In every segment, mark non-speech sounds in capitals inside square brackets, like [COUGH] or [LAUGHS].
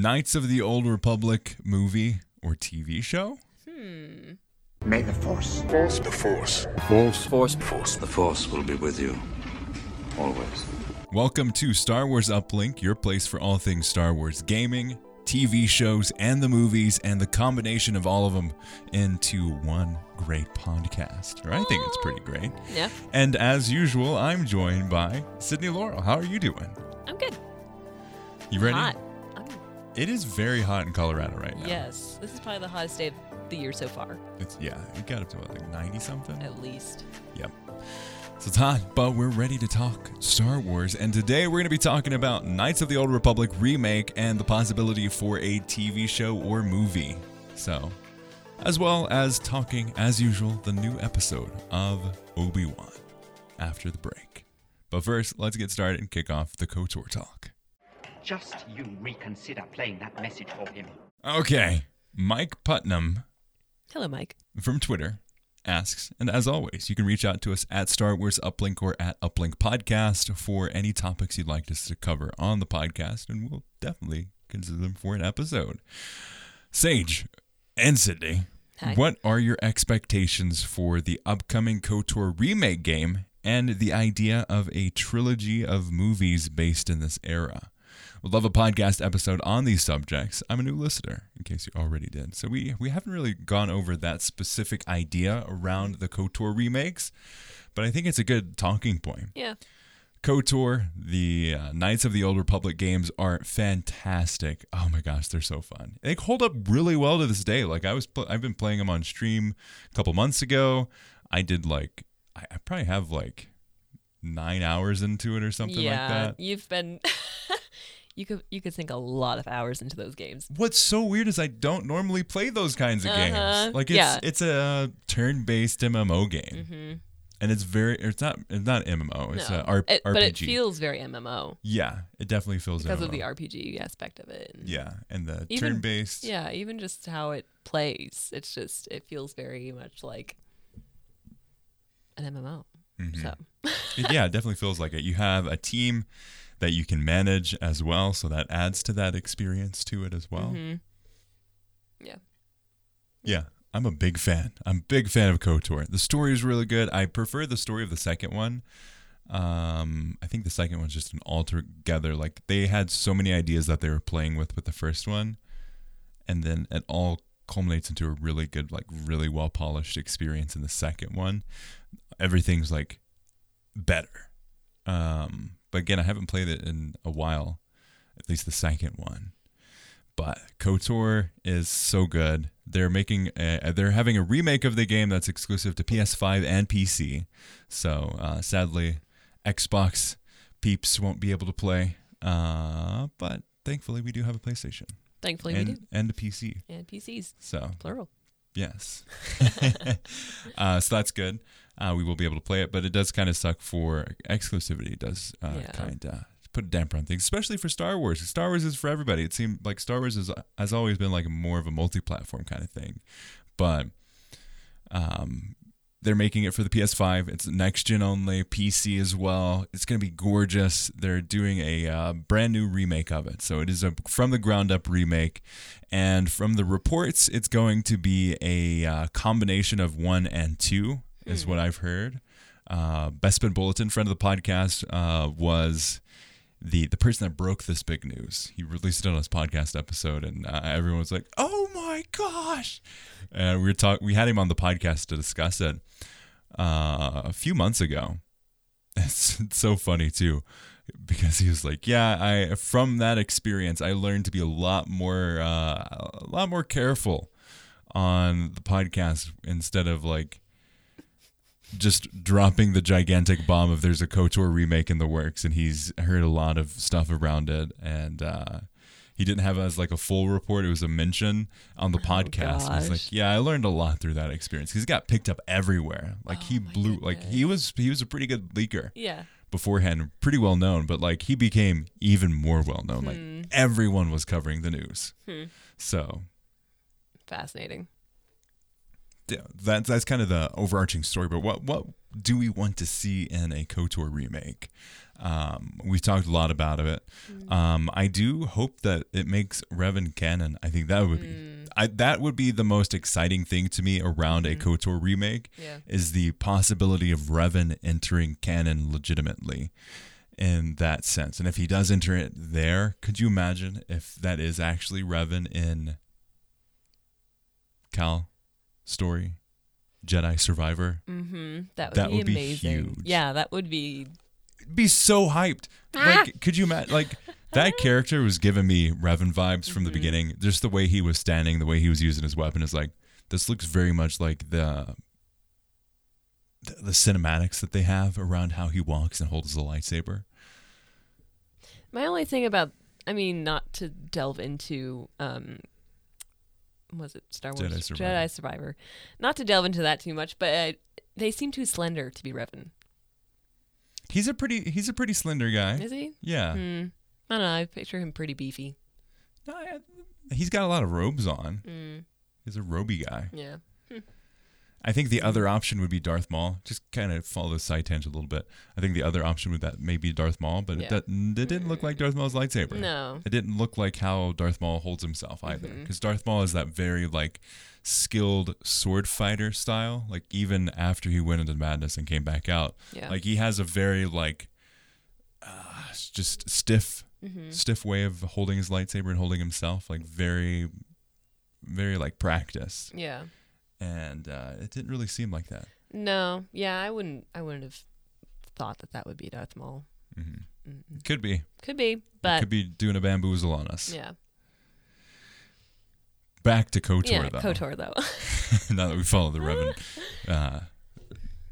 Knights of the Old Republic movie or TV show? Hmm. May the Force. Force. The Force. Force. Force. Force. The Force will be with you. Always. Welcome to Star Wars Uplink, your place for all things Star Wars gaming, TV shows, and the movies, and the combination of all of them into one great podcast. Or I think it's pretty great. Yeah, And as usual, I'm joined by Sydney Laurel. How are you doing? I'm good. You ready? Hot. It is very hot in Colorado right now. yes, this is probably the hottest day of the year so far, It's yeah, it got up to what, like 90 something? at least. Yep. So it's hot, but we're ready to talk Star Wars. And today we're going to be talking about Knights of the Old Republic remake and the possibility for a TV show or movie. So, as well as talking, as usual, the new episode of Obi Wan after the break. But first, let's get started and kick off the KOTOR talk. Just you reconsider playing that message for him. Okay, Mike Putnam Hello, Mike. from Twitter asks, and as always, you can reach out to us at Star Wars Uplink or at Uplink Podcast for any topics you'd like us to cover on the podcast, and we'll definitely consider them for an episode. Sage and Sydney, Hi. what are your expectations for the upcoming KOTOR remake game and the idea of a trilogy of movies based in this era? Would love a podcast episode on these subjects. I'm a new listener, in case you already did. So we we haven't really gone over that specific idea around the KOTOR remakes, but I think it's a good talking point. Yeah. KOTOR, the uh, Knights of the Old Republic games are fantastic. Oh my gosh, they're so fun. They hold up really well to this day. Like I was, pl- I've been playing them on stream a couple months ago. I did like, I, I probably have like nine hours into it or something yeah, like that. you've been. [LAUGHS] you could you could sink a lot of hours into those games. What's so weird is I don't normally play those kinds of Uh-huh. games. Like it's Yeah. it's a turn-based MMO game, hmm and it's very it's not it's not MMO. It's no, a R- It- RPG. but it feels very MMO yeah, it definitely feels because of the RPG aspect of it. and- Yeah, and the Even- turn-based. Yeah, even just how it plays, it's just it feels very much like an MMO. Mhm. So yeah, it definitely feels like it. You have a team that you can manage as well, so that adds to that experience to it as well. mhm. yeah, Yeah, I'm a big fan. I'm a big fan of KOTOR. The story is really good. I prefer the story of the second one. Um, I think the second one's just an altogether like they had so many ideas that they were playing with with the first one, and then it all culminates into a really good, like really well polished experience in the second one. Everything's like better. Um, but again, I haven't played it in a while, at least the second one. But KOTOR is so good. They're making, a, they're having a remake of the game that's exclusive to PS5 and PC. So uh, sadly, Xbox peeps won't be able to play. Uh, but thankfully, we do have a PlayStation thankfully we and do, and a PC. and PCs So plural. Yes. [LAUGHS] [LAUGHS] uh, so that's good. Uh, we will be able to play it, but it does kind of suck for exclusivity. It does uh, Yeah. kind of put a damper on things, especially for Star Wars. Star Wars is for everybody. It seemed like Star Wars is, has always been like more of a multi-platform kind of thing, but um, they're making it for the PS5. It's next gen only, PC as well. It's going to be gorgeous. They're doing a uh, brand new remake of it. So it is a from the ground up remake. And from the reports, it's going to be a uh, combination of one and two, is what I've heard. Uh, Bespin Bulletin, friend of the podcast, uh, was the the person that broke this big news. He released it on his podcast episode, and uh, everyone was like, "Oh my gosh!" And we were talk we had him on the podcast to discuss it uh, a few months ago. [LAUGHS] It's, it's so funny too, because he was like, "Yeah, I from that experience, I learned to be a lot more uh, a lot more careful on the podcast instead of like." Just dropping the gigantic bomb of there's a KOTOR remake in the works, and he's heard a lot of stuff around it, and uh, he didn't have as like a full report. It was a mention on the podcast. And He's like, yeah, I learned a lot through that experience. He's got picked up everywhere. Like he Oh my blew. Like he was he was a pretty good leaker Yeah. beforehand, pretty well known, but like he became even more well known. Hmm. Like everyone was covering the news. So Fascinating. Yeah, that's that's kind of the overarching story. But what what do we want to see in a Kotor remake? Um, we've talked a lot about it. Um, I do hope that it makes Revan canon. I think that would be I, that would be the most exciting thing to me around a Kotor remake Yeah. is the possibility of Revan entering canon legitimately in that sense. And if he does enter it there, could you imagine if that is actually Revan in Cal story, Jedi Survivor? Mm-hmm. That would That be would be amazing. huge. Yeah, that would be. be so hyped. Like, could you imagine? Like, that character was giving me Revan vibes from the beginning. Just the way he was standing, the way he was using his weapon is like, this looks very much like the, the the cinematics that they have around how he walks and holds the lightsaber. My only thing about, I mean, not to delve into, um, was it Star Wars Jedi Survivor. Jedi Survivor? Not to delve into that too much, but uh, they seem too slender to be Revan. He's a pretty he's a pretty slender guy. Is he? Yeah, Hmm. I don't know. I picture him pretty beefy. No, I- he's got a lot of robes on. Mm. He's a roby guy. Yeah. I think the other option would be Darth Maul. Just kind of follow the side tangent a little bit. I think the other option would that maybe Darth Maul, but Yeah. it, it didn't look like Darth Maul's lightsaber. No. It didn't look like how Darth Maul holds himself either. Mm-hmm. Because Darth Maul is that very like skilled sword fighter style. Like even after he went into madness and came back out, Yeah. like he has a very like uh, just stiff, Mm-hmm. stiff way of holding his lightsaber and holding himself. Like very, very like practiced. Yeah. And uh, it didn't really seem like that. No. Yeah. I wouldn't. I wouldn't have thought that that would be Darth Maul. Could be. Could be, but Could be doing a bamboozle on us. yeah. Back to KOTOR yeah. though. Kotor though. [LAUGHS] now that we follow the Revan, [LAUGHS] uh,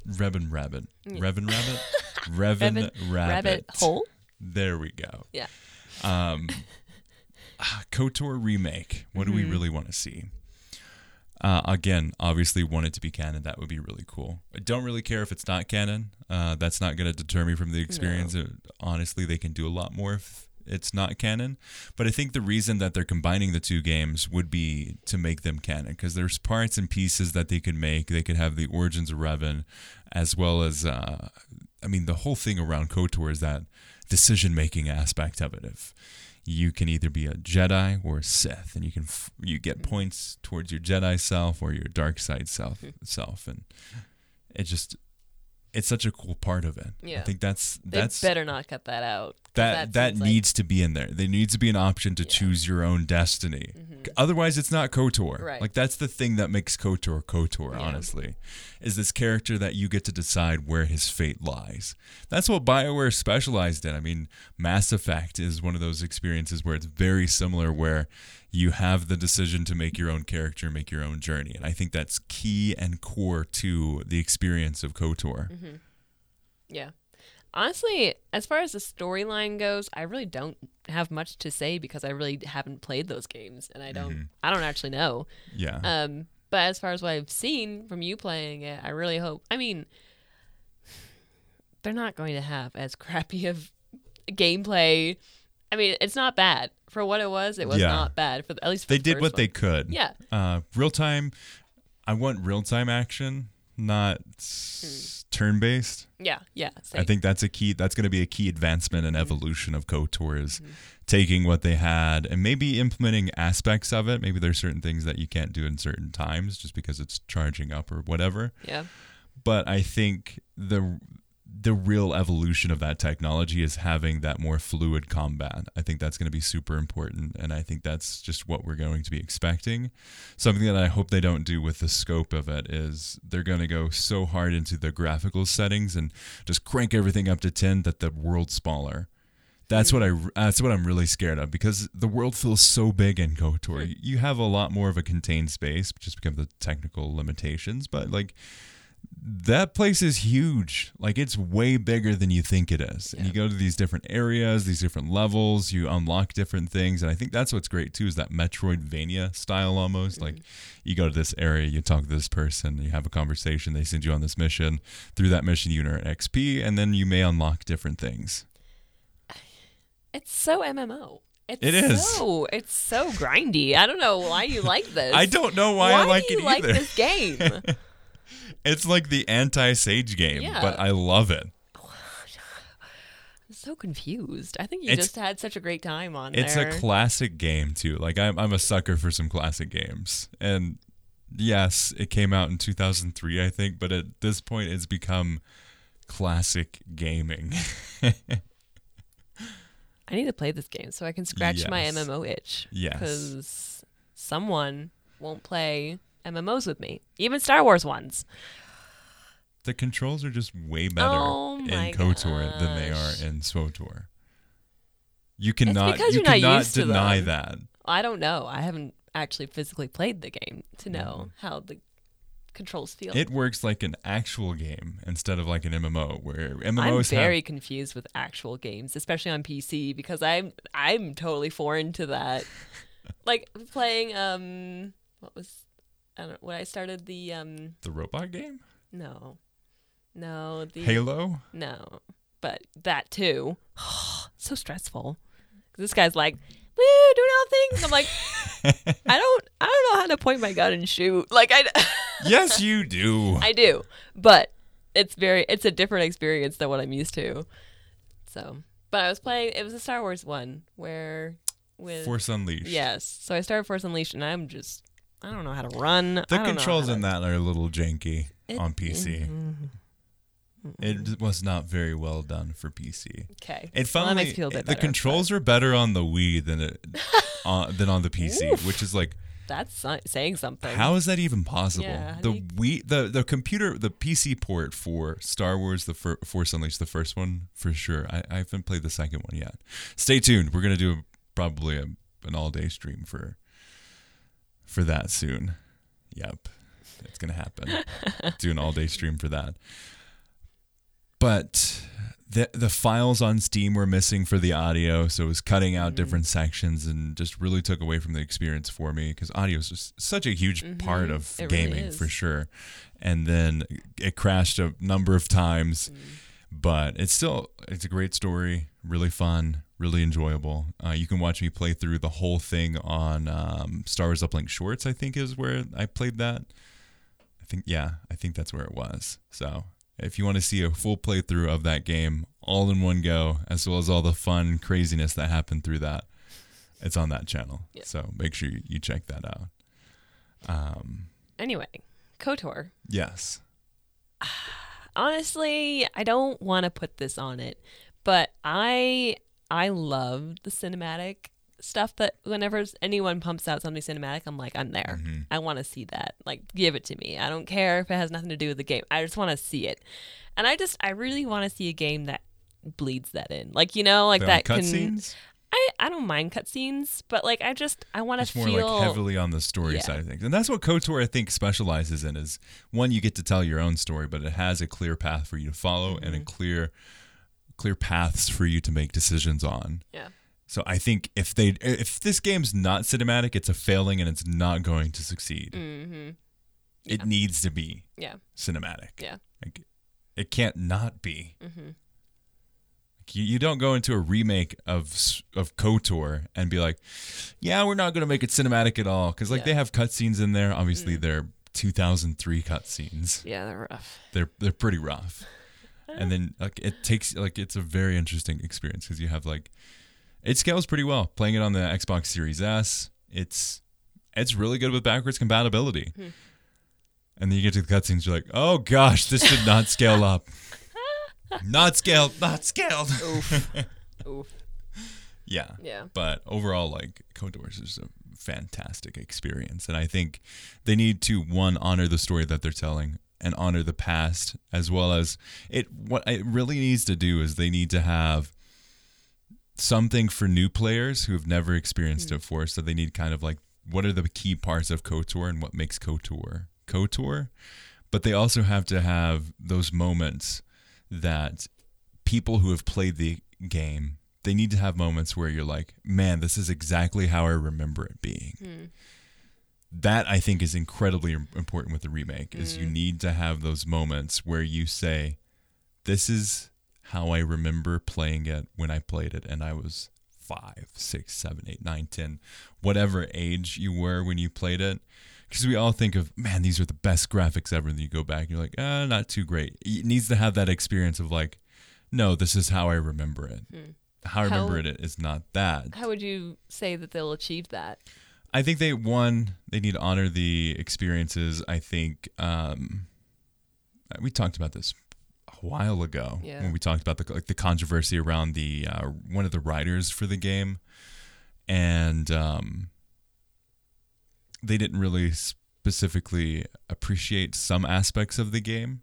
Revan Rabbit, Revan Rabbit, [LAUGHS] Revan Rabbit, Rabbit hole. There we go. Yeah. Um, ah, KOTOR remake. What do we Mm-hmm. really want to see? Uh, again, obviously, want it to be canon. That would be really cool. I don't really care if it's not canon. Uh, that's not going to deter me from the experience. Uh, honestly, they can do a lot more if it's not canon. But I think the reason that they're combining the two games would be to make them canon because there's parts and pieces that they could make. They could have the origins of Revan, as well as, uh, I mean, the whole thing around KOTOR is that decision making aspect of it. If you can either be a Jedi or a Sith, and you can f- you get points towards your Jedi self or your dark side self [LAUGHS] self, and it just it's such a cool part of it. Yeah. I think that's They that's better not cut that out. that that, like- needs to be in there. There needs to be an option to choose your own destiny. Otherwise, it's not Kotor. Mm-hmm. Right. Like that's the thing that makes Kotor Kotor. Yeah. Honestly, is this character that you get to decide where his fate lies. That's what Bioware specialized in. I mean, Mass Effect is one of those experiences where it's very similar, where you have the decision to make your own character, make your own journey, and I think that's key and core to the experience of Kotor. Mm-hmm. Yeah. Honestly, as far as the storyline goes, I really don't have much to say because I really haven't played those games and I don't Mm-hmm. I don't actually know. Yeah. Um but as far as what I've seen from you playing it, I really hope I mean they're not going to have as [LAUGHS] crappy of gameplay. I mean, it's not bad. For what it was, it was Yeah. not bad for the, at least for they the did what one. they could. Yeah. Uh, real time. I want real time action, not s- turn based. Yeah, yeah. I think that's a key. That's going to be a key advancement and evolution of KOTOR is Mm-hmm. Taking what they had and maybe implementing aspects of it. Maybe there's certain things that you can't do in certain times just because it's charging up or whatever. yeah. But I think the the real evolution of that technology is having that more fluid combat. I think that's going to be super important, and I think that's just what we're going to be expecting. Something that I hope they don't do with the scope of it is they're going to go so hard into the graphical settings and just crank everything up to ten that the world's smaller. That's what mm. I. That's what I'm really scared of because the world feels so big in KOTOR. Hmm. You have a lot more of a contained space, just because of the technical limitations. But hmm. like, that place is huge. Like it's way bigger than you think it is. And you go to these different areas, these different levels, you unlock different things. And I think that's what's great too is that Metroidvania style almost. Mm-hmm. Like you go to this area, you talk to this person, you have a conversation, they send you on this mission. Through that mission you earn XP and then you may unlock different things. It's so MMO. It's It is. So, it's so grindy. I don't know why you like this. I don't know why, Why I like do you it like either. this game? [LAUGHS] It's like the anti-Sage game, Yeah. but I love it. [SIGHS] I'm so confused. I think you It's- just had such a great time on it. It's there. a classic game too. Like I'm I'm a sucker for some classic games. And yes, it came out in 2003 I think, but at this point it's become classic gaming. [LAUGHS] I need to play this game so I can scratch my MMO itch. Yes. Because someone won't play MMOs with me, even Star Wars ones. the controls are just way better Oh in KOTOR than they are in SWTOR. You cannot you you're not cannot deny them. that. I don't know. I haven't actually physically played the game to know Mm. how the controls feel. It works like an actual game instead of like an MMO where MMOs. I'm very have confused with actual games, especially on PC, because I'm I'm totally foreign to that. [LAUGHS] like playing um what was I don't know when I started the um the robot game? no no the Halo? no but that too [GASPS] so stressful. This guy's like woo doing all things. I'm like [LAUGHS] I don't I don't know how to point my gun and shoot. Like I [LAUGHS] yes, you do. I do, but it's very it's a different experience than what I'm used to. So, but I was playing. It was a Star Wars one where with Force Unleashed. yes. So I started Force Unleashed, and I'm just I don't know how to run. The I don't controls in that are a little janky It- on PC. Mm-hmm. It was not very well done for PC. Okay, It Well, finally makes me feel a bit the better, controls are better on the Wii than it uh, than on the PC, [LAUGHS] Oof. which is like That's saying something. how is that even possible? Yeah, the you- Wii the the computer the PC port for Star Wars the fir- Force Unleashed the first one for sure. I, I haven't played the second one yet. Stay tuned. We're gonna do a, probably a, an all day stream for for that soon. Yep, it's gonna happen. [LAUGHS] do an all day stream for that. But the the files on Steam were missing for the audio, so it was cutting out different sections and just really took away from the experience for me because audio is just such a huge part of It gaming is. for sure. And then it crashed a number of times, Mm. but it's still it's a great story, really fun, really enjoyable. Uh, you can watch me play through the whole thing on um, Star Wars Uplink Shorts. I think is where I played that. I think yeah, I think that's where it was. So if you want to see a full playthrough of that game all in one go, as well as all the fun craziness that happened through that, it's on that channel. Yeah. So make sure you, check that out. Um, Anyway, Kotor. yes. [SIGHS] honestly, I don't want to put this on it, but I I love the cinematic stuff that whenever anyone pumps out something cinematic, I'm like, I'm there. Mm-hmm. I want to see that. Like, give it to me. I don't care if it has nothing to do with the game. I just want to see it. And I just I really want to see a game that bleeds that in. Like, you know, like that can cutscenes. I, I don't mind cutscenes, but like I just I want to more like heavily on the story Yeah. side of things, and that's what KOTOR I think specializes in. Is one you get to tell your own story, but it has a clear path for you to follow and Mm-hmm. a clear, clear paths for you to make decisions on. yeah. So I think if they if this game's not cinematic, it's a failing and it's not going to succeed. Mhm. It needs to be Yeah. cinematic. Yeah. Like, it can't not be. Mhm. Like, you, you don't go into a remake of of KOTOR and be like, yeah, we're not going to make it cinematic at all because like Yeah. they have cutscenes in there. Obviously, they're 2003 cutscenes. Yeah, they're rough. They're they're pretty rough. And then like it takes like it's a very interesting experience because you have like it scales pretty well. Playing it on the Xbox Series S, it's it's really good with backwards compatibility. Hmm. And then you get to the cutscenes, you're like, oh gosh, this did not scale up. [LAUGHS] not scaled, not scaled. Oof. [LAUGHS] Oof. Yeah. Yeah. But overall, like KOTOR is a fantastic experience, and I think they need to one honor the story that they're telling and honor the past as well as it. What it really needs to do is they need to have something for new players who have never experienced hmm. it before. So they need kind of like what are the key parts of KOTOR and what makes KOTOR? KOTOR, but they also have to have those moments that people who have played the game they need to have moments where you're like man this is exactly how i remember it being. Hmm. That i think is incredibly important with the remake is you hmm. need to have those moments where you say this is how i remember playing it when i played it and i was five, six, seven, eight, nine, ten, whatever age you were when you played it. Because we all think of, man, these are the best graphics ever. And you go back and you're like, ah, not too great. It needs to have that experience of like, no, this is how I remember it. How I Hmm. How- remember it is not that. How would you say that they'll achieve that? I think they one they need to honor the experiences. I think um, we talked about this a while ago Yeah. when we talked about the like the controversy around the uh, one of the writers for the game, and um, they didn't really specifically appreciate some aspects of the game.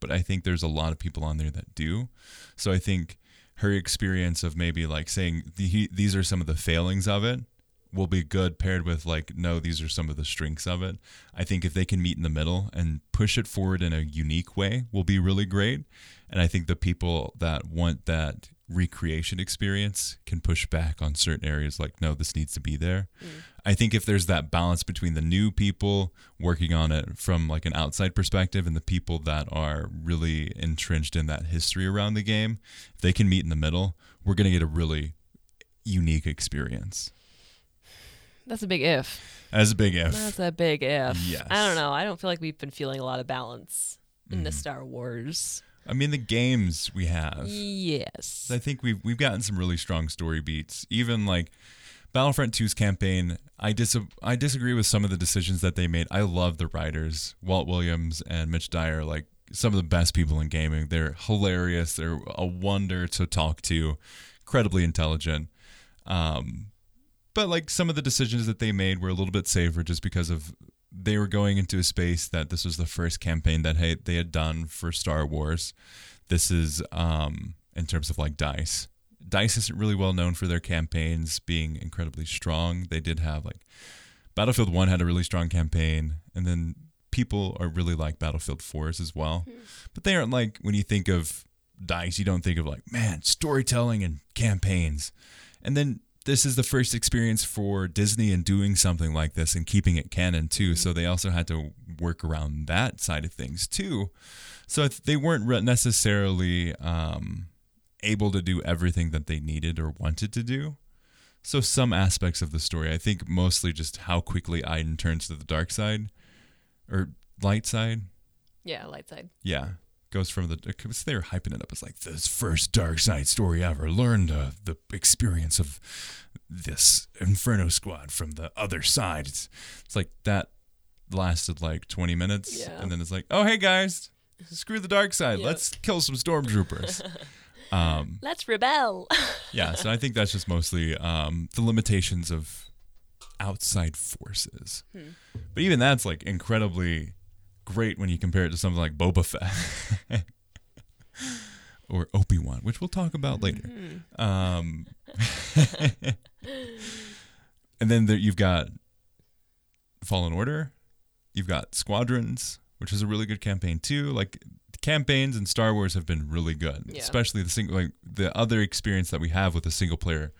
But I think there's a lot of people on there that do. So I think her experience of maybe like saying the, these are some of the failings of it will be good paired with like no these are some of the strengths of it. I think if they can meet in the middle and push it forward in a unique way will be really great. And i think the people that want that recreation experience can push back on certain areas like no this needs to be there. Mm. I think if there's that balance between the new people working on it from like an outside perspective and the people that are really entrenched in that history around the game if they can meet in the middle we're going to get a really unique experience That's a big if. That's a big if. That's a big if. Yes. I don't know. I don't feel like we've been feeling a lot of balance in Mm-hmm. the Star Wars. I mean, the games we have. Yes. I think we've we've gotten some really strong story beats. Even like Battlefront 2's campaign, I dis I disagree with some of the decisions that they made. I love the writers, Walt Williams and Mitch Dyer, like some of the best people in gaming. They're hilarious. They're a wonder to talk to, incredibly intelligent. Um, but like some of the decisions that they made were a little bit safer just because of they were going into a space that this was the first campaign that hey, they had done for Star Wars. This is um, in terms of like Dice. Dice isn't really well known for their campaigns being incredibly strong. They did have like Battlefield 1 had a really strong campaign, and then people are really like Battlefield 4s as well. But they aren't like when you think of Dice, you don't think of like, man, storytelling and campaigns. And then this is the first experience for Disney in doing something like this and keeping it canon too. So they also had to work around that side of things too. So they weren't necessarily um, able to do everything that they needed or wanted to do. So some aspects of the story, I think mostly just how quickly Iden turns to the dark side or light side. yeah, light side. Yeah. Goes from the because they were hyping it up as like this first dark side story ever. Learned uh, the experience of this Inferno squad from the other side. It's, it's like that lasted like 20 minutes. Yeah. And then it's like, oh, hey guys, screw the dark side. Yep. Let's kill some stormtroopers. [LAUGHS] um, Let's rebel. [LAUGHS] yeah. So I think that's just mostly um, the limitations of outside forces. But even that's like incredibly great when you compare it to something like Boba Fett [LAUGHS] or Obi Wan, which we'll talk about later. Um, [LAUGHS] and then there, you've got Fallen Order, you've got Squadrons, which is a really good campaign too. Like campaigns in Star Wars have been really good, Yeah. especially the single like the other experience that we have with a single player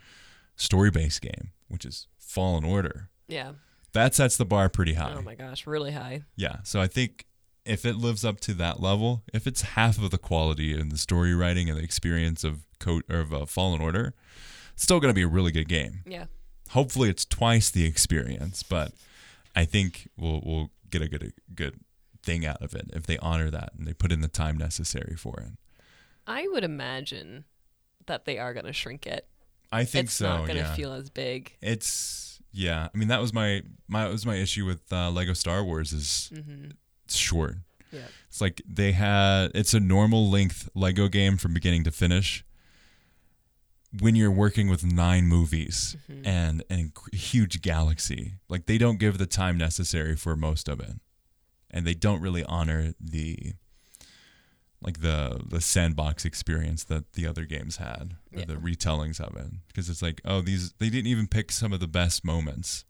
story based game, which is Fallen Order. yeah. That sets the bar pretty high. Oh my gosh, really high. Yeah. So I think if it lives up to that level, if it's half of the quality and the story writing and the experience of KOTOR of uh, Fallen Order, it's still going to be a really good game. Yeah. Hopefully, it's twice the experience, but I think we'll we'll get a good good thing out of it if they honor that and they put in the time necessary for it. I would imagine that they are going to shrink it. I think it's so. It's not going to yeah. feel as big. it's yeah. I mean, that was my my was my issue with uh, Lego Star Wars is Mm-hmm. it's short. Yeah. It's like they had it's a normal length Lego game from beginning to finish. When you're working with nine movies Mm-hmm. and and a huge galaxy, like they don't give the time necessary for most of it, and they don't really honor the like the the sandbox experience that the other games had, or Yeah. the retellings of it, because it's like oh these they didn't even pick some of the best moments.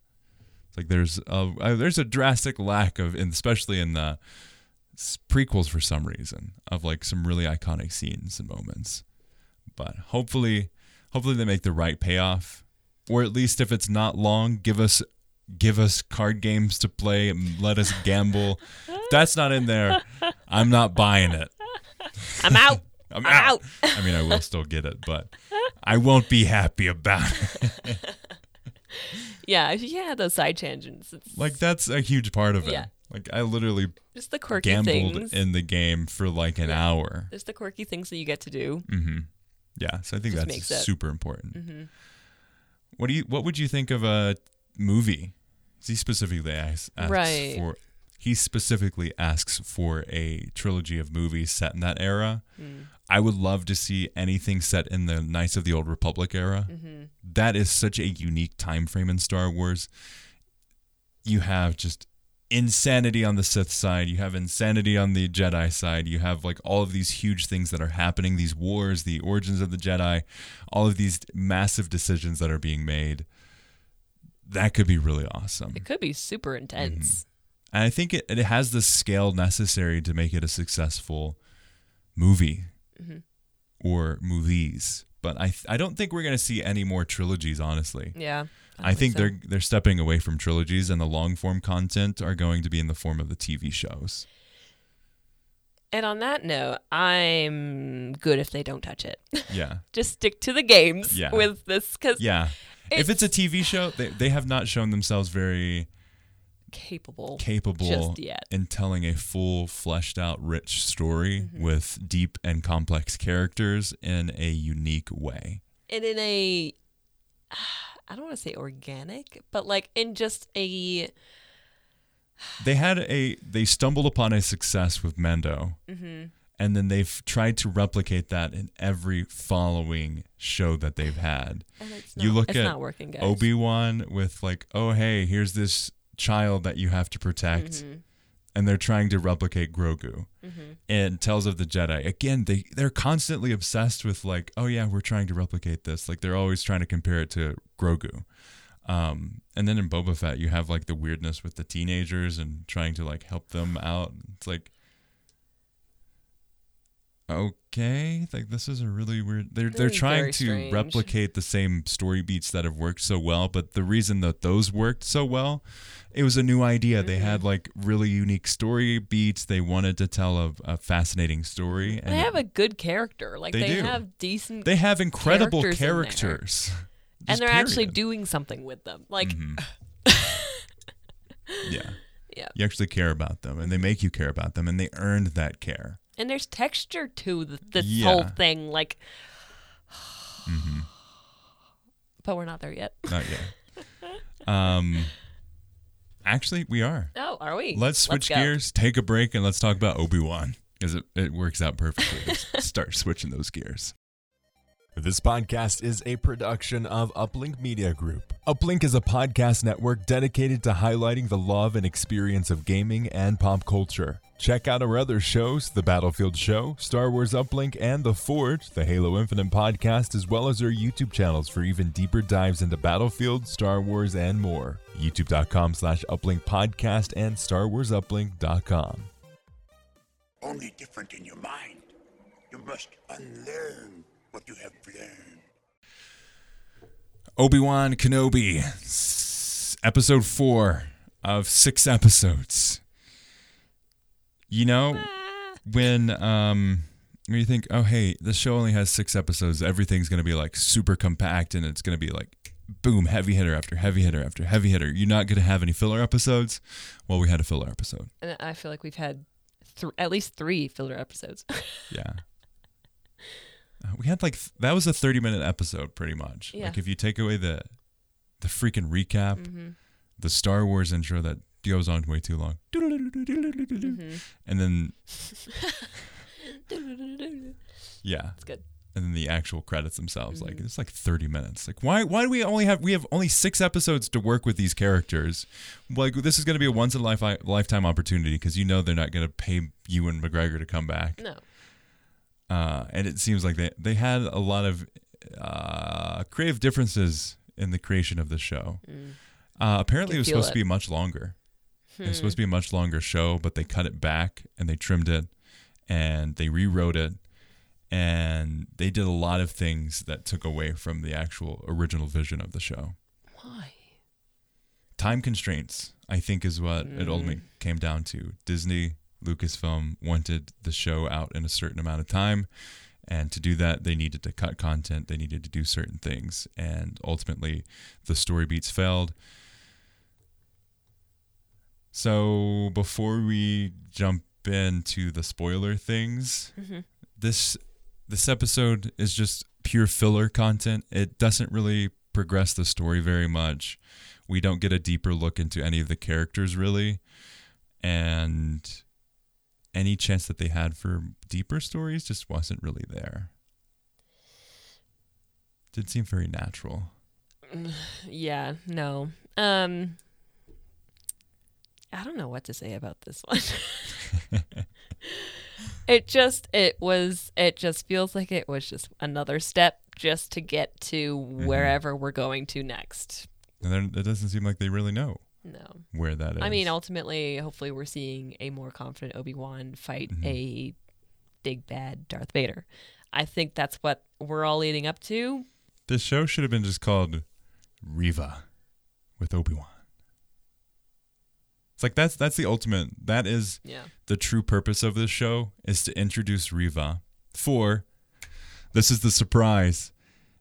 It's like there's a uh, there's a drastic lack of, and especially in the prequels for some reason, of like some really iconic scenes and moments. But hopefully, hopefully they make the right payoff, or at least if it's not long, give us give us card games to play and let us gamble. [LAUGHS] That's not in there. I'm not buying it. I'm out. [LAUGHS] I'm, I'm out. out. [LAUGHS] I mean, I will still get it, but I won't be happy about it. [LAUGHS] Yeah, if you can't those side tangents, it's like that's a huge part of it. Yeah. Like I literally just the quirky gambled things. in the game for like an hour. There's the quirky things that you get to do. Mm-hmm. Yeah, so I think Just that's super important. hmm What do you? What would you think of a movie? He specifically asks, asks Right. for. He specifically asks for a trilogy of movies set in that era. Mm. I would love to see anything set in the Knights of the Old Republic era. Mm-hmm. That is such a unique time frame in Star Wars. You have just insanity on the Sith side, you have insanity on the Jedi side, you have like all of these huge things that are happening, these wars, the origins of the Jedi, all of these massive decisions that are being made. That could be really awesome. It could be super intense. And I think it, it has the scale necessary to make it a successful movie Mhm. or movies. But I I don't think we're gonna see any more trilogies, honestly. Yeah. I think so. they're they're stepping away from trilogies and the long form content are going to be in the form of the TV shows. And on that note, I'm good if they don't touch it. Yeah. [LAUGHS] Just stick to the games Yeah. with this because Yeah. if it's a TV show, they, they have not shown themselves very capable. capable Just yet. in telling a full, fleshed out, rich story Mm-hmm. with deep and complex characters in a unique way. and in a [SIGHS] I don't want to say organic, but like in just a They had a they stumbled upon a success with Mando, mm-hmm. and then they've tried to replicate that in every following show that they've had. and it's You look at not working, guys. Obi Wan with like, oh hey, here's this child that you have to protect, Mhm. and they're trying to replicate Grogu. Mhm. And Tales of the Jedi again, they they're constantly obsessed with like, oh yeah, we're trying to replicate this. Like they're always trying to compare it to Grogu. Um, and then in Boba Fett, you have like the weirdness with the teenagers and trying to like help them out. It's like, okay, like this is a really weird. They're they're trying to strange. replicate the same story beats that have worked so well, but the reason that those worked so well, it was a new idea. They Mm-hmm. had like really unique story beats. They wanted to tell a, a fascinating story, and They have a good character. Like They they, have decent they have incredible characters in and they're actually doing something with them. Like Mhm. [LAUGHS] yeah. Yeah. You actually care about them and they make you care about them and they earned that care. and there's texture to th- this Yeah. whole thing like [SIGHS] hmm but we're not there yet. Not yet. [LAUGHS] um, actually, we are. Oh, are we? Let's switch go. gears, take a break, and let's talk about Obi Wan because it, it works out perfectly [LAUGHS] start switching those gears. This podcast is a production of Uplink Media Group. Uplink is a podcast network dedicated to highlighting the love and experience of gaming and pop culture. Check out our other shows, The Battlefield Show, Star Wars Uplink, and The Forge, the Halo Infinite podcast, as well as our YouTube channels for even deeper dives into Battlefield, Star Wars, and more. YouTube.com slash Uplink Podcast and StarWarsUplink.com. only different in your mind. You must unlearn what you have learned. Obi Wan Kenobi, episode four of six episodes. You know, when um when you think, oh hey, this show only has six episodes, everything's gonna be like super compact and it's gonna be like boom, heavy hitter after heavy hitter after heavy hitter. You're not gonna have any filler episodes. Well, we had a filler episode. And I feel like we've had th- at least 3 filler episodes. [LAUGHS] Yeah. Uh, we had like th- that was a 30 minute episode pretty much. Yeah. Like if you take away the the freaking recap, Mm-hmm. the Star Wars intro that goes on way too long. Mm-hmm. And then [LAUGHS] yeah, It's good. and then the actual credits themselves Mm-hmm. like it's like 30 minutes. Like why why do we only have we have only 6 episodes to work with these characters? Like this is going to be a once in a life, lifetime opportunity because you know they're not going to pay Ewan McGregor to come back. No. Uh, and it seems like they they had a lot of uh, creative differences in the creation of the show. Uh, apparently, Mm. It was supposed it. to be much longer. It was Hmm. supposed to be a much longer show, but they cut it back and they trimmed it and they rewrote it and they did a lot of things that took away from the actual original vision of the show. Why? Time constraints, I think, is what it Mm. ultimately came down to. Disney, Lucasfilm wanted the show out in a certain amount of time, And to do that, they needed to cut content, they needed to do certain things. And ultimately, the story beats failed. So before we jump into the spoiler things, mm-hmm. this this episode is just pure filler content. It doesn't really progress the story very much. We don't get a deeper look into any of the characters really, and any chance that they had for deeper stories just wasn't really there. Didn't seem very natural. [SIGHS] Yeah, no. Um I don't know what to say about this one. [LAUGHS] it just it was it just feels like it was just another step just to get to wherever we're going to next. And then it doesn't seem like they really know No. where that is. I mean, ultimately, hopefully, we're seeing a more confident Obi Wan fight Mm-hmm. a big bad Darth Vader. I think that's what we're all leading up to. this show should have been just called Reva with Obi Wan. It's like that's that's the ultimate. That is Yeah. the true purpose of this show is to introduce Reva. For this is the surprise.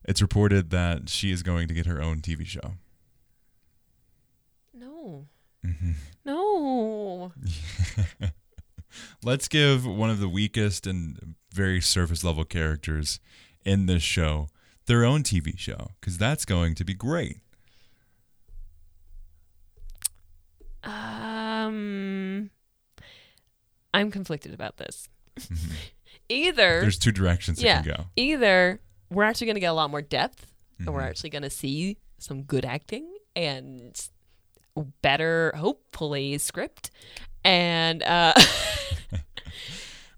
It's reported that she is going to get her own TV show. No. Mm-hmm. No. [LAUGHS] Let's give one of the weakest and very surface level characters in this show their own TV show because that's going to be great. Um, I'm conflicted about this. [LAUGHS] Either Mm-hmm. There's two directions yeah, can go. either we're actually going to get a lot more depth, and we're Mhm. actually going to see some good acting and better, hopefully, script, and uh, [LAUGHS]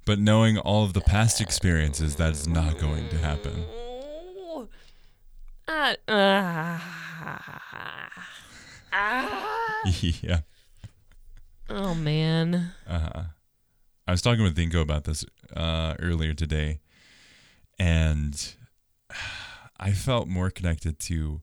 But knowing all of the past experiences, that is not going to happen. [LAUGHS] uh, uh, ah. [LAUGHS] yeah. oh man, Uh, huh. I was talking with Dingo about this uh, earlier today, and [SIGHS] I felt more connected to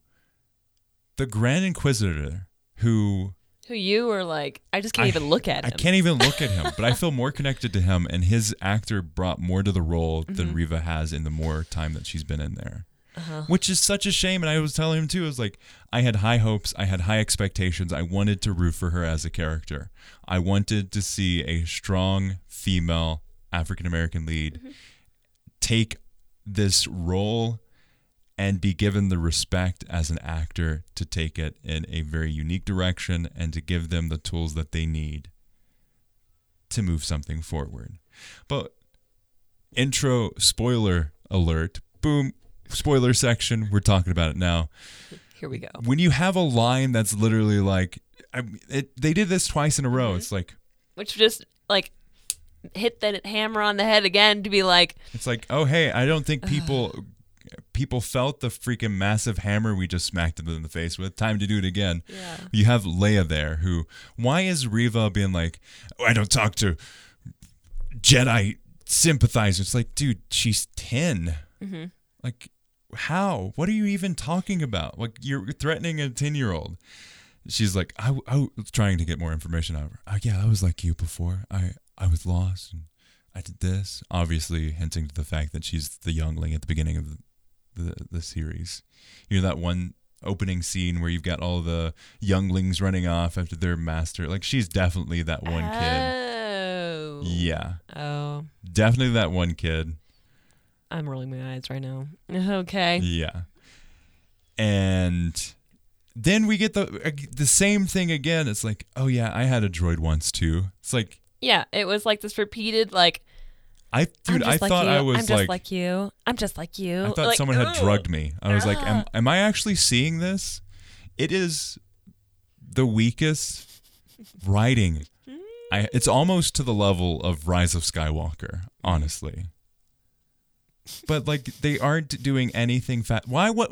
the Grand Inquisitor, who who you were like? I just can't I- even look at him. I can't even look at him, but I [LAUGHS] feel more connected to him, and his actor brought more to the role than Mm-hmm. Reva has in the more time that she's been in there. Uh-huh. Which is such a shame. And I was telling him too, I was like, I had high hopes, I had high expectations. I wanted to root for her as a character. I wanted to see a strong female African American lead take this role and be given the respect as an actor to take it in a very unique direction and to give them the tools that they need to move something forward. But intro spoiler alert, boom, spoiler section, we're talking about it now. Here we go. When you have a line that's literally like I, it, they did this twice in a Mm-hmm. row. It's like Which just like hit that hammer on the head again to be like, It's like, oh hey, I don't think people people felt the freaking massive hammer we just smacked them in the face with. Time to do it again. Yeah. You have Leia there, who why is Reva being like, oh, I don't talk to Jedi sympathizers? It's like, dude, she's 10 mm-hmm. Like, how? What are you even talking about? Like, you're threatening a ten year old. She's like, I, I was trying to get more information out of her. Oh, yeah, I was like you before. I, I was lost and I did this. Obviously, hinting to the fact that she's the youngling at the beginning of the, the, series. You know, that one opening scene where you've got all the younglings running off after their master. Like, she's definitely that one kid. Oh. Yeah, Oh. definitely that one kid. I'm rolling my eyes right now. [LAUGHS] Okay. Yeah. And then we get the the same thing again. It's like, oh yeah, I had a droid once too. It's like Yeah, it was like this repeated like I dude, I'm I like thought you. I I'm was just like, like, you. I'm just like you. I thought Like, someone had drugged me. I was like, am, Ah. am I actually seeing this? It is the weakest writing. I it's almost to the level of Rise of Skywalker, honestly. But like they aren't doing anything fat. Why what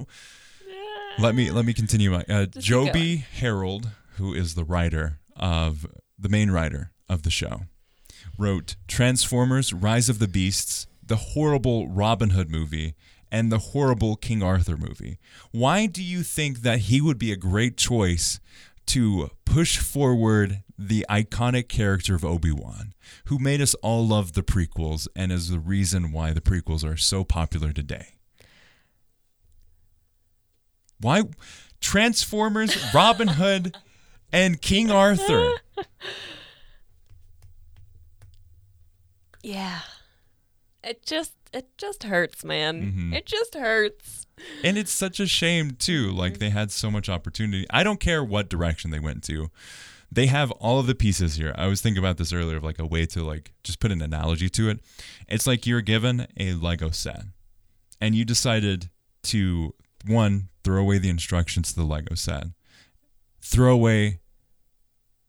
Let me let me continue. My uh, Joby Harold, who is the writer of the main writer of the show, wrote Transformers: Rise of the Beasts, the horrible Robin Hood movie, and the horrible King Arthur movie. Why do you think that he would be a great choice to push forward the iconic character of Obi-Wan, who made us all love the prequels and is the reason why the prequels are so popular today. Why Transformers, Robin Hood, and King Arthur. [LAUGHS] Yeah. It just it just hurts, man. Mm-hmm. It just hurts. And it's such a shame too. Like they had so much opportunity. I don't care what direction they went to. They have all of the pieces here. I was thinking about this earlier of like a way to like just put an analogy to it. It's like you're given a Lego set and you decided to one throw away the instructions to the Lego set. Throw away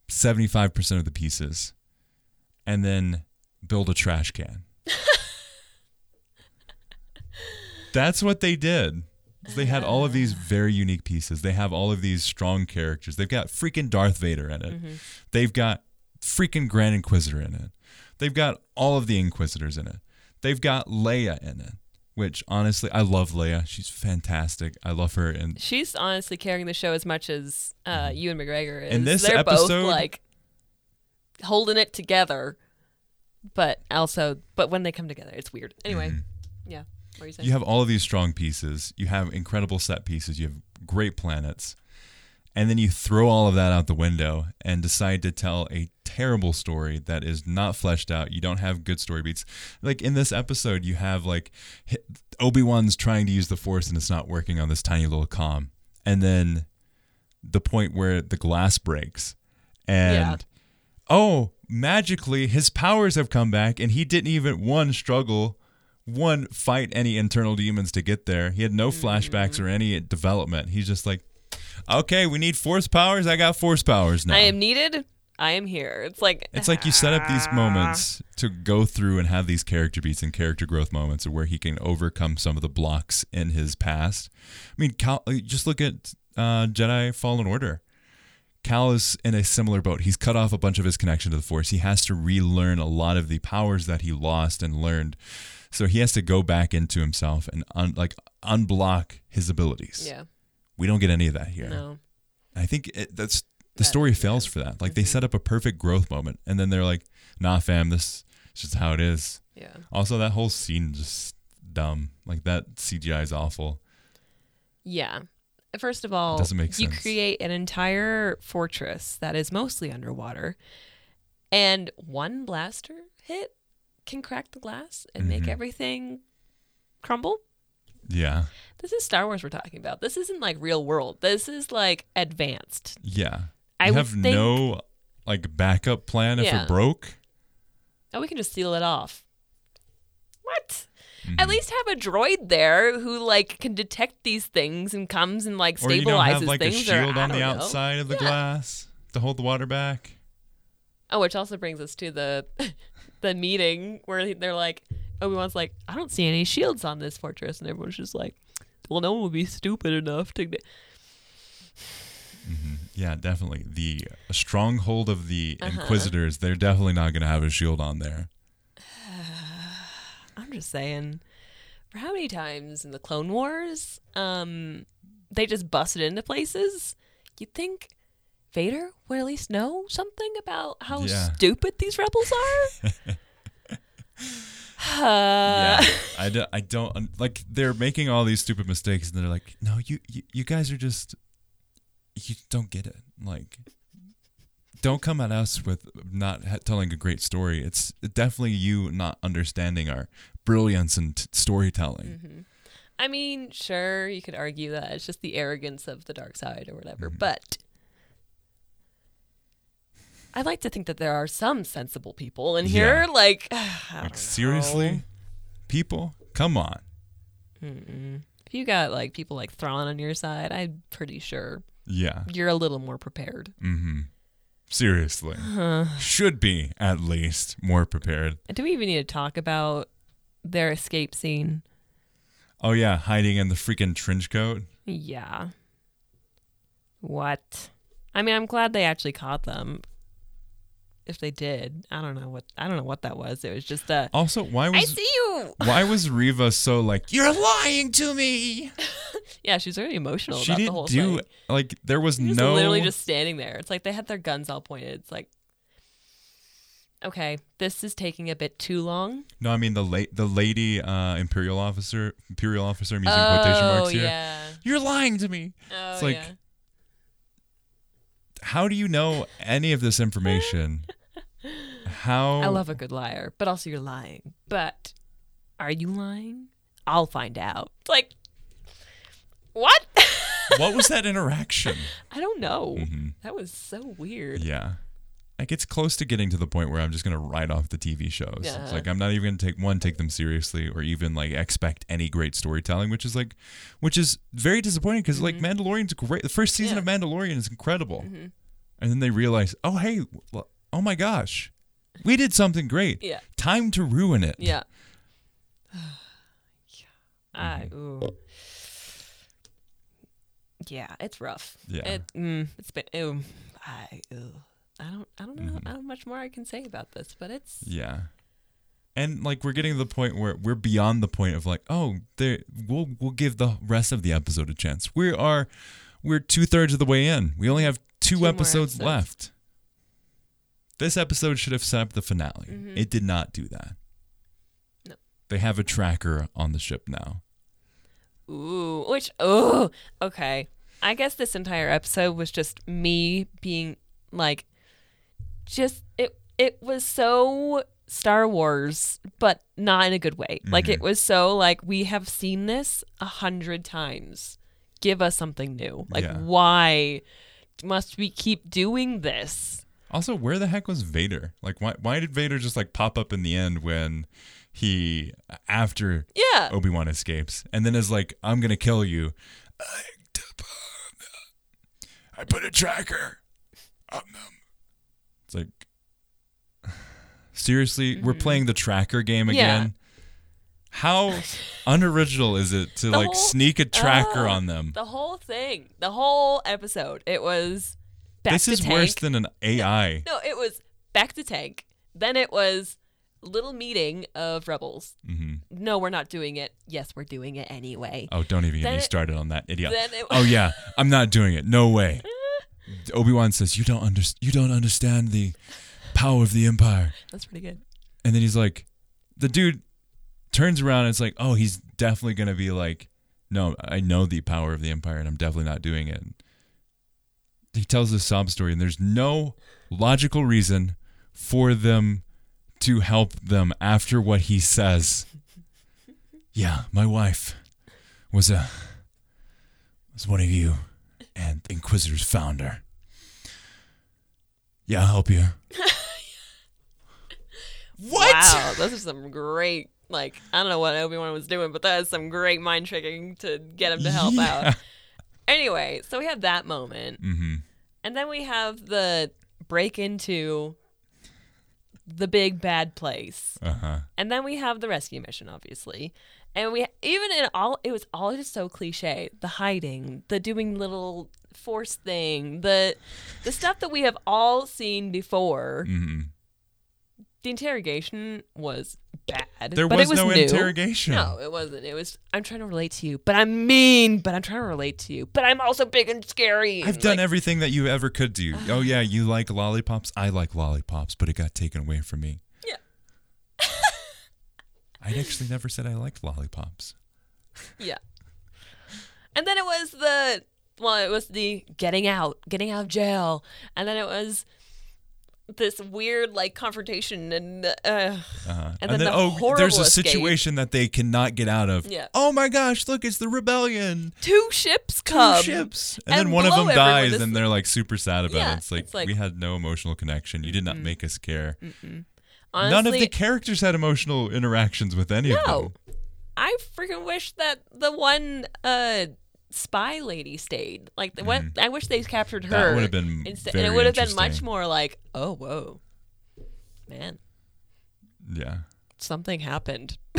75% of the pieces and then build a trash can. That's what they did. They had all of these very unique pieces. They have all of these strong characters. They've got freaking Darth Vader in it. They've got freaking Grand Inquisitor in it. They've got all of the Inquisitors in it. They've got Leia in it, which honestly, I love Leia. She's fantastic. I love her. And She's honestly carrying the show as much as uh, Ewan McGregor is. In this They're episode- both like holding it together, but also, but when they come together, it's weird. Anyway, yeah. What are you saying? Mm-hmm. you have all of these strong pieces. You have incredible set pieces. You have great planets. And then you throw all of that out the window and decide to tell a terrible story that is not fleshed out. You don't have good story beats. Like in this episode, you have like Obi Wan's trying to use the Force and it's not working on this tiny little com. And then the point where the glass breaks. And Yeah. Oh, magically his powers have come back and he didn't even one struggle, one fight any internal demons to get there. He had no flashbacks or any development. He's just like, okay, we need force powers. I got force powers now. I am needed. I am here. It's like It's like you set up these moments to go through and have these character beats and character growth moments where he can overcome some of the blocks in his past. I mean, uh, just look at uh, Jedi Fallen Order. Cal is in a similar boat. He's cut off a bunch of his connection to the Force. He has to relearn a lot of the powers that he lost and learned. So he has to go back into himself and un- like unblock his abilities. yeah. We don't get any of that here. No. I think it, that's the That- story fails for that. Like they Mm-hmm. set up a perfect growth moment, and then they're like, "Nah, fam, this is just how it is." Yeah. Also, that whole scene is just dumb. Like that CGI is awful. Yeah. First of all, Doesn't make you sense. create an entire fortress that is mostly underwater, and one blaster hit can crack the glass and make Mhm. everything crumble. Yeah, This is Star Wars we're talking about. This isn't like real world. This is like advanced. yeah. I you would have think- no like backup plan if Yeah. it broke. Oh, we can just seal it off. What? Mm-hmm. At least have a droid there who like can detect these things and comes and like stabilizes Or you know, have like a things. shield or, on the know. outside of the Yeah. glass to hold the water back. Oh, which also brings us to the [LAUGHS] the meeting where they're like, Obi Wan's like, I don't see any shields on this fortress, and everyone's just like, Well, no one would be stupid enough to. Yeah, definitely. The stronghold of the Uh-huh. Inquisitors, they're definitely not going to have a shield on there. I'm just saying, for how many times in the Clone Wars, um, they just busted into places. You'd think Vader would at least know something about how Yeah. stupid these rebels are. [LAUGHS] yeah, I, do, I don't like. They're making all these stupid mistakes, and they're like, "No, you, you, you guys are just, you don't get it. Like, don't come at us with not ha- telling a great story. It's definitely you not understanding our brilliance and t- storytelling. I mean, sure, you could argue that it's just the arrogance of the dark side or whatever, Mm-hmm. but I like to think that there are some sensible people in here. Yeah. Like, [SIGHS] I Like, seriously, people, come on. if you got like people like Thrawn on your side, I'm pretty sure Yeah, you're a little more prepared. mm-hmm. seriously, should be at least more prepared. Do we even need to talk about their escape scene? Oh yeah, hiding in the freaking trench coat. Yeah. What? I mean, I'm glad they actually caught them. if they did. I don't know what I don't know what that was. It was just a Also, why was I see you. why was Reva so like you're lying to me? [LAUGHS] Yeah, she's very emotional she about didn't whole do thing. like there was was no literally just standing there. It's like they had their guns all pointed. It's like, okay, this is taking a bit too long. no. I mean the late the lady uh, imperial officer imperial officer. I'm using quotation oh marks here. yeah. You're lying to me. Oh It's like yeah. how do you know any of this information? [LAUGHS] How I love a good liar, but also you're lying. But are you lying? I'll find out. Like, what? what was that [LAUGHS] interaction? I don't know. Mm-hmm. That was so weird. Yeah. Like it's close to getting to the point where I'm just gonna write off the TV shows. Yeah. It's like I'm not even gonna take one, take them seriously, or even like expect any great storytelling, which is like, which is very disappointing because like Mandalorian's great. The first season Mm-hmm. Yeah. of Mandalorian is incredible, and then they realize, oh hey, oh my gosh, we did something great. Yeah. Time to ruin it. Yeah. [SIGHS] I Mm-hmm. Yeah, it's rough. Yeah. It, mm, it's been. Ew, I. Ew. I don't. I don't know Mm-hmm. how much more I can say about this, but it's. Yeah. And like we're getting to the point where we're beyond the point of like, oh, there we'll we'll give the rest of the episode a chance. We are we're two thirds of the way in. We only have two, Two episodes, episodes. left. This episode should have set up the finale. It did not do that. No. They have a tracker on the ship now. Ooh, which oh, okay. I guess this entire episode was just me being like, just it. It was so Star Wars, but not in a good way. Like it mm-hmm. was so like we have seen this a hundred times. Give us something new. Like Yeah. why must we keep doing this? Also, where the heck was Vader? Like why why did Vader just like pop up in the end when he after Yeah. Obi Wan escapes, and then is like, "I'm gonna kill you." I put a tracker on them. It's like, [SIGHS] seriously, we're playing the tracker game Mm-hmm. Yeah. again. How [LAUGHS] unoriginal is it to The like whole- sneak a tracker Oh, on them? The whole thing, the whole episode, it was back This is tank. worse than an AI. No, it was bacta tank. Then it was little meeting of rebels. Mm-hmm. No, we're not doing it. Yes, we're doing it anyway. Oh, don't even get Then me it- started on that idiot. oh yeah, [LAUGHS] I'm not doing it. No way. Obi Wan says, "You don't under- You don't understand the power of the Empire." That's pretty good. And then he's like, the dude turns around and it's like, oh, he's definitely going to be like, no, I know the power of the Empire and I'm definitely not doing it. He tells this sob story and there's no logical reason for them to help them after what he says. Yeah, my wife was a was one of you and the Inquisitors found her. Yeah, I'll help you. [LAUGHS] what? Wow, those are some great. Like I don't know what Obi Wan was doing, but that is some great mind tricking to get him to help Yeah. out. Anyway, so we have that moment, Mm-hmm. and then we have the break into the big bad place. Uh huh. And then we have the rescue mission, obviously. And we even in all it was all just so cliche. The hiding, the doing little force thing, the the stuff that we have all seen before. Mm-hmm. The interrogation was bad. There but was, it was no new. interrogation. No, it wasn't. It was I'm trying to relate to you, but I'm mean, but I'm trying to relate to you. But I'm also big and scary. I've done like, everything that you ever could do. Oh yeah, you like lollipops. I like lollipops, but it got taken away from me. Yeah. I actually never said I liked lollipops. Yeah. And then it was the well, it was the getting out, getting out of jail, and then it was this weird like confrontation and uh, Uh-huh. And then the oh, there's a escape. situation that they cannot get out of. Yeah. Oh my gosh, look, it's the rebellion. two ships come. Two ships. And, and then one of them dies and they're like super sad about Yeah, it. It's like, it's like- we had no emotional connection. You did not make us care. Honestly, None of the characters had emotional interactions with any of no. them. I freaking wish that the one uh spy lady stayed. Like the what I wish they captured her. Mm-hmm. That would have been instead, and it very would have been much interesting. more like, oh whoa, man, Yeah. something happened. [LAUGHS]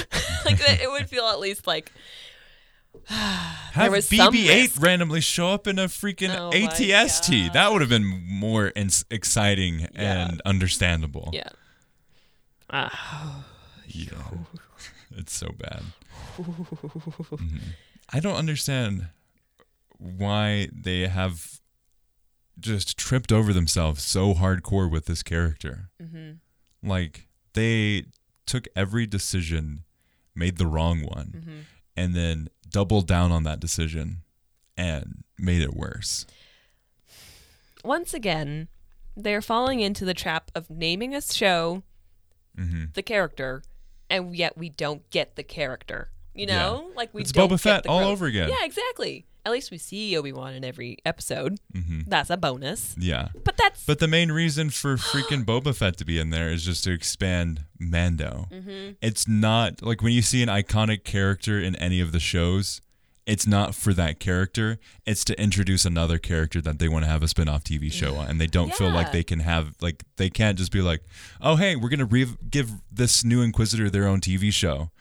like it it would feel at least like, [SIGHS] Have was some BB-8 risk. randomly show up in a freaking Oh my ATST. That would have been more ins exciting Yeah. and understandable. Yeah. Ah, [SIGHS] Yeah. [SIGHS] it's so bad. [LAUGHS] Mhm. I don't understand why they have just tripped over themselves so hardcore with this character. Mm-hmm. Like they took every decision, made the wrong one, Mm-hmm. and then doubled down on that decision and made it worse. Once again, they're falling into the trap of naming a show hmm the character, and yet we don't get the character. You know, like we It's don't Boba Fett all growth. over again. Yeah, exactly. At least we see Obi Wan in every episode. hmm That's a bonus. Yeah. But that's But the main reason for freaking [GASPS] Boba Fett to be in there is just to expand Mando. Mm-hmm. It's not like when you see an iconic character in any of the shows, it's not for that character. It's to introduce another character that they want to have a spin-off TV show on, and they don't feel like they can have like they can't just be like, oh hey, we're gonna re- give this new Inquisitor their own TV show.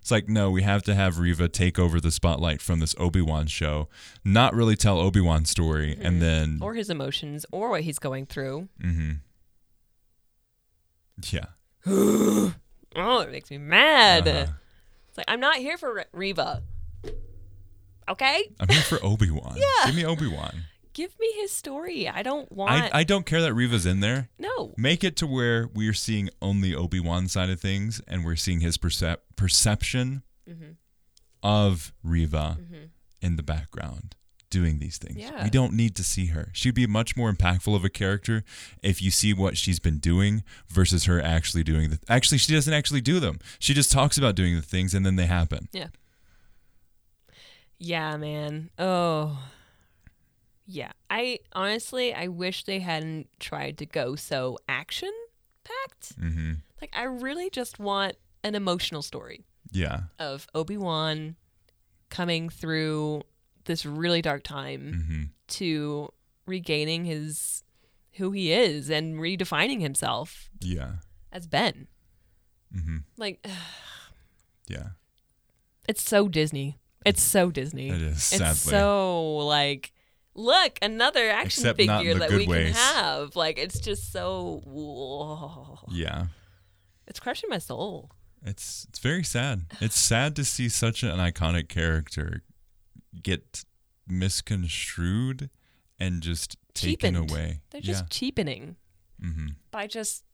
It's like no, we have to have Reva take over the spotlight from this Obi Wan show, not really tell Obi Wan's story, and then or his emotions or what he's going through. Mm-hmm. Yeah. [GASPS] Oh, it makes me mad. Uh-huh. It's like I'm not here for Reva. Okay, I'm here for Obi Wan. [LAUGHS] Yeah. Give me Obi Wan. give me his story. I don't want. I, I don't care that Reva's in there. no. Make it to where we're seeing only Obi Wan side of things and we're seeing his percep- perception Mm-hmm. of Reva in the background doing these things. Yeah. We don't need to see her. She'd be much more impactful of a character if you see what she's been doing versus her actually doing the Actually, she doesn't actually do them. She just talks about doing the things and then they happen. Yeah. Yeah, man. Oh. Yeah. I honestly, I wish they hadn't tried to go so action packed. Mhm. Like, I really just want an emotional story Yeah. of Obi Wan coming through this really dark time Mhm. to regaining his who he is and redefining himself Yeah. as Ben. Mm-hmm. Like, [SIGHS] Yeah. it's so Disney. It's so Disney. It is, Sadly. It's so like, look, another action Except figure that we ways. can have. Like, it's just so. whoa. [LAUGHS] Yeah. It's crushing my soul. It's it's very sad. It's sad to see such an iconic character get misconstrued and just taken Cheapened. away. They're just cheapening yeah. hmm by just.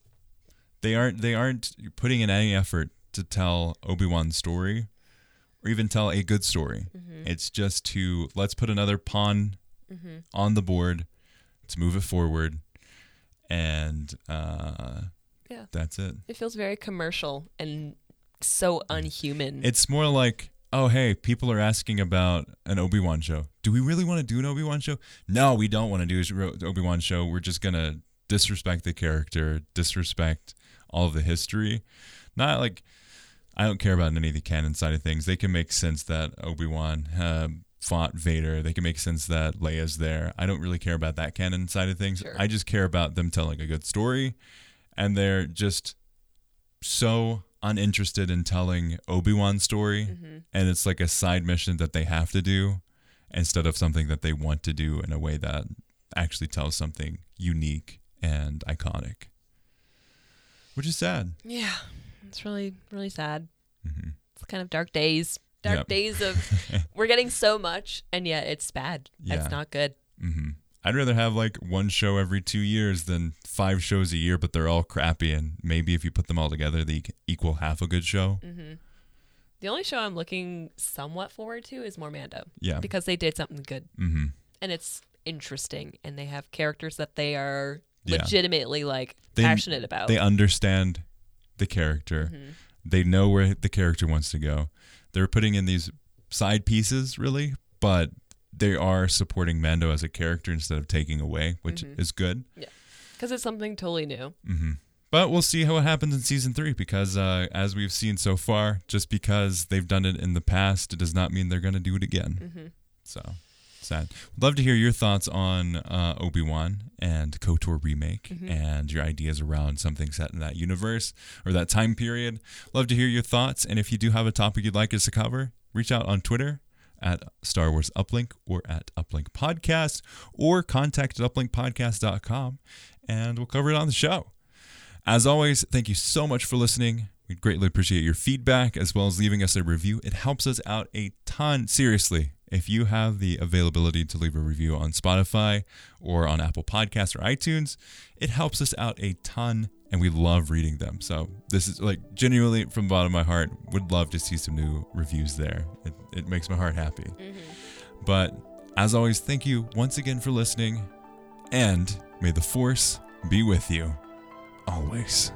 They aren't they aren't putting in any effort to tell Obi-Wan's story or even tell a good story. Mm-hmm. It's just to let's put another pawn on the board. Let's move it forward and uh Yeah. that's it. It feels very commercial and so unhuman. It's more like, oh, hey, people are asking about an Obi Wan show. Do we really want to do an Obi Wan show? No, we don't want to do an Obi Wan show. We're just going to disrespect the character, disrespect all of the history. Not like, I don't care about any of the canon side of things. They can make sense that Obi Wan uh, fought Vader. They can make sense that Leia's there. I don't really care about that canon side of things. Sure. I just care about them telling a good story. And they're just so uninterested in telling Obi-Wan's story Mm-hmm. and it's like a side mission that they have to do instead of something that they want to do in a way that actually tells something unique and iconic. Which is sad. yeah. It's really, really sad. Mhm. It's kind of dark days. Dark Yep. days of [LAUGHS] we're getting so much and yet it's bad. Yeah. It's not good. hmm I'd rather have like one show every two years than five shows a year, but they're all crappy. And maybe if you put them all together, they equal half a good show. Mm. The only show I'm looking somewhat forward to is more Mando. Yeah. Because they did something good. hmm And it's interesting. And they have characters that they are Yeah. legitimately like They- passionate about. They understand the character. Mm-hmm. They know where the character wants to go. They're putting in these side pieces, really, but they are supporting Mando as a character instead of taking away, which Mm-hmm. is good. Yeah. Because it's something totally new. hmm But we'll see how it happens in season three because, uh, as we've seen so far, just because they've done it in the past, it does not mean they're going to do it again. Mm-hmm. So sad. Would love to hear your thoughts on uh, Obi Wan and KOTOR remake Mm-hmm. and your ideas around something set in that universe or that time period. Love to hear your thoughts. And if you do have a topic you'd like us to cover, reach out on Twitter at Star Wars Uplink or at Uplink Podcast or contact at uplinkpodcast.com and we'll cover it on the show. As always, thank you so much for listening. We'd greatly appreciate your feedback as well as leaving us a review. It helps us out a ton. Seriously, if you have the availability to leave a review on Spotify or on Apple Podcasts or iTunes, it helps us out a ton and we love reading them. So, this is like genuinely from the bottom of my heart, would love to see some new reviews there. It, it makes my heart happy. Mm-hmm. But as always, thank you once again for listening and may the Force be with you always.